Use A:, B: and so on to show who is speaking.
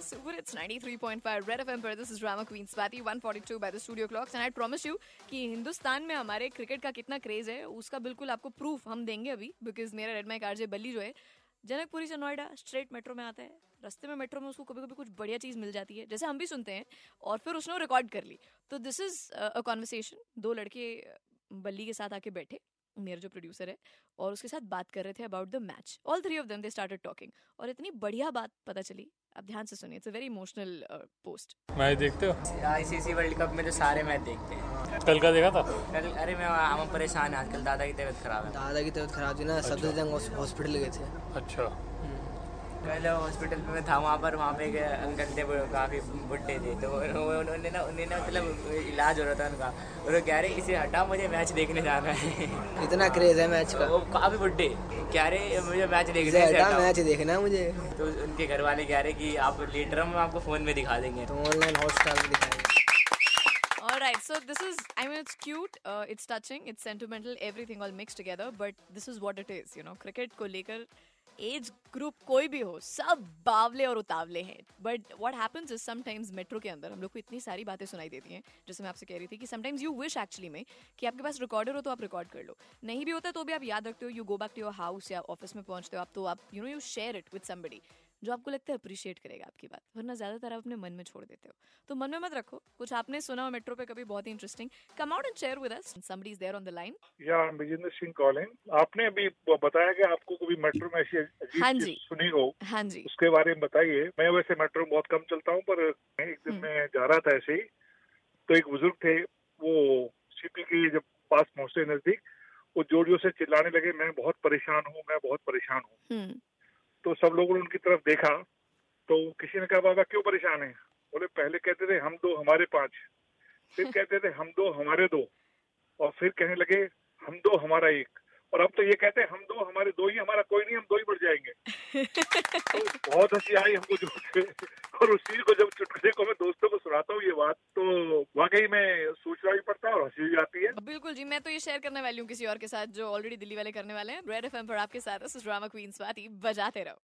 A: Super, it's 93.5 Red FM पर this is drama queen Swati 142 by the studio clocks and I promise you कि हिंदुस्तान में हमारे cricket का कितना क्रेज है उसका बिल्कुल आपको प्रूफ हम देंगे अभी बिकॉज़ मेरा रेड माइक आरजे बल्ली जो है जनकपुरी से नोएडा स्ट्रेट मेट्रो में आता है। रास्ते में मेट्रो में उसको कभी कभी कुछ बढ़िया चीज़ मिल जाती है जैसे हम भी सुनते हैं और फिर उसने रिकॉर्ड कर ली। तो दिस इज़ अ कॉन्वर्सेशन दो लड़के बल्ली के साथ आके बैठे। मेरा जो प्रोड्यूसर है और उसके साथ बात कर रहे थे about the match all three of them they started talking और इतनी बढ़िया बात पता चली। अब ध्यान से सुनिए it's a very emotional post
B: match देखते हो?
C: आईसीसी वर्ल्ड कप में तो सारे मैच देखते हैं।
B: कल का देखा था?
C: कल अरे मैं हम परेशान हैं आजकल दादा की तबीयत खराब है।
D: दादा की तबीयत खराब थी ना सफदरजंग हॉस्पिटल गए थे।
B: अच्छा।
C: कल हॉस्पिटल में मैं था वहाँ पर वहाँ पे एक अंकल थे काफ़ी बुढ़े थे तो उन्होंने ना उन्हें ना मतलब इलाज हो रहा था उनका। और कह रहे इसे हटा मुझे मैच देखने जाना है।
D: इतना क्रेज है मैच का।
C: वो काफ़ी बुढ़े कह रहे मुझे मैच देखने से
D: हटा मैच देखना है मुझे।
C: तो उनके घर वाले कह रहे कि आप लेटर हम आपको फ़ोन में दिखा देंगे।
D: तो ऑनलाइन हॉटस्टार में दिखाएँगे।
A: All right, so this is, I mean, it's cute, uh, it's touching, it's sentimental, everything all mixed together, but this is what it is, you know. Cricket को लेकर एज ग्रुप कोई भी हो, सब बावले और उतावले हैं। But what happens is sometimes metro के अंदर हम लोग को इतनी सारी बातें सुनाई देती हैं, जैसे मैं आपसे कह रही थी कि समटाइम्स यू विश एक्चुअली में कि आपके पास रिकॉर्डर हो तो आप रिकॉर्ड कर लो। नहीं भी होता तो भी आप याद रखते हो you go back to your house या ऑफ़िस में पहुँचते हो आप तो आप you know you share it with somebody जो आपको लगता है अप्रिशिएट करेगा आपकी बात वरना ज़्यादातर आप अपने मन में छोड़ देते हो। तो मन में मत रखो कुछ आपने सुना हो मेट्रो पे कभी बहुत ही interesting come out and share with us somebody is there on the line.
E: या विजेंद्र सिंह कॉलिंग आपने अभी बताया कि आपको कभी मेट्रो में ऐसी अजीब
A: हाँ जी।
E: सुनी हो
A: हाँ जी।
E: उसके बारे में बताइए। मैं वैसे मेट्रो में बहुत कम चलता हूँ पर एक दिन
A: हम्म।
E: मैं जा रहा था ऐसे ही तो एक बुज़ुर्ग थे वो सीपी के जब पास पहुँचते नज़दीक वो ज़ोर ज़ोर से चिल्लाने लगे मैं बहुत परेशान हूँ मैं बहुत परेशान हूँ।
A: हम्म।
E: तो सब लोगों ने उनकी तरफ़ देखा तो किसी ने कहा, बाबा, क्यों परेशान है? बोले, पहले कहते थे, हम दो, हमारे पाँच। फिर कहते थे, हम दो, हमारे दो। और फिर कहने लगे, हम दो, हमारा एक। और अब तो ये कहते हैं, हम दो, हमारे दो ही हमारा कोई नहीं, हम दो ही बढ़ जाएँगे। बहुत हँसी आई हमको जो और उस को जब चुटकुले को मैं दोस्तों को सुनाता हूँ ये बात तो वाकई में सोचना भी पड़ता है और हँसी भी आती है।
A: बिल्कुल जी मैं तो ये शेयर करने वाली हूँ किसी और के साथ जो ऑलरेडी दिल्ली वाले करने वाले हैं। रेड एफएम पर आपके साथ ड्रामा क्वीन स्वाति बजाते रहो।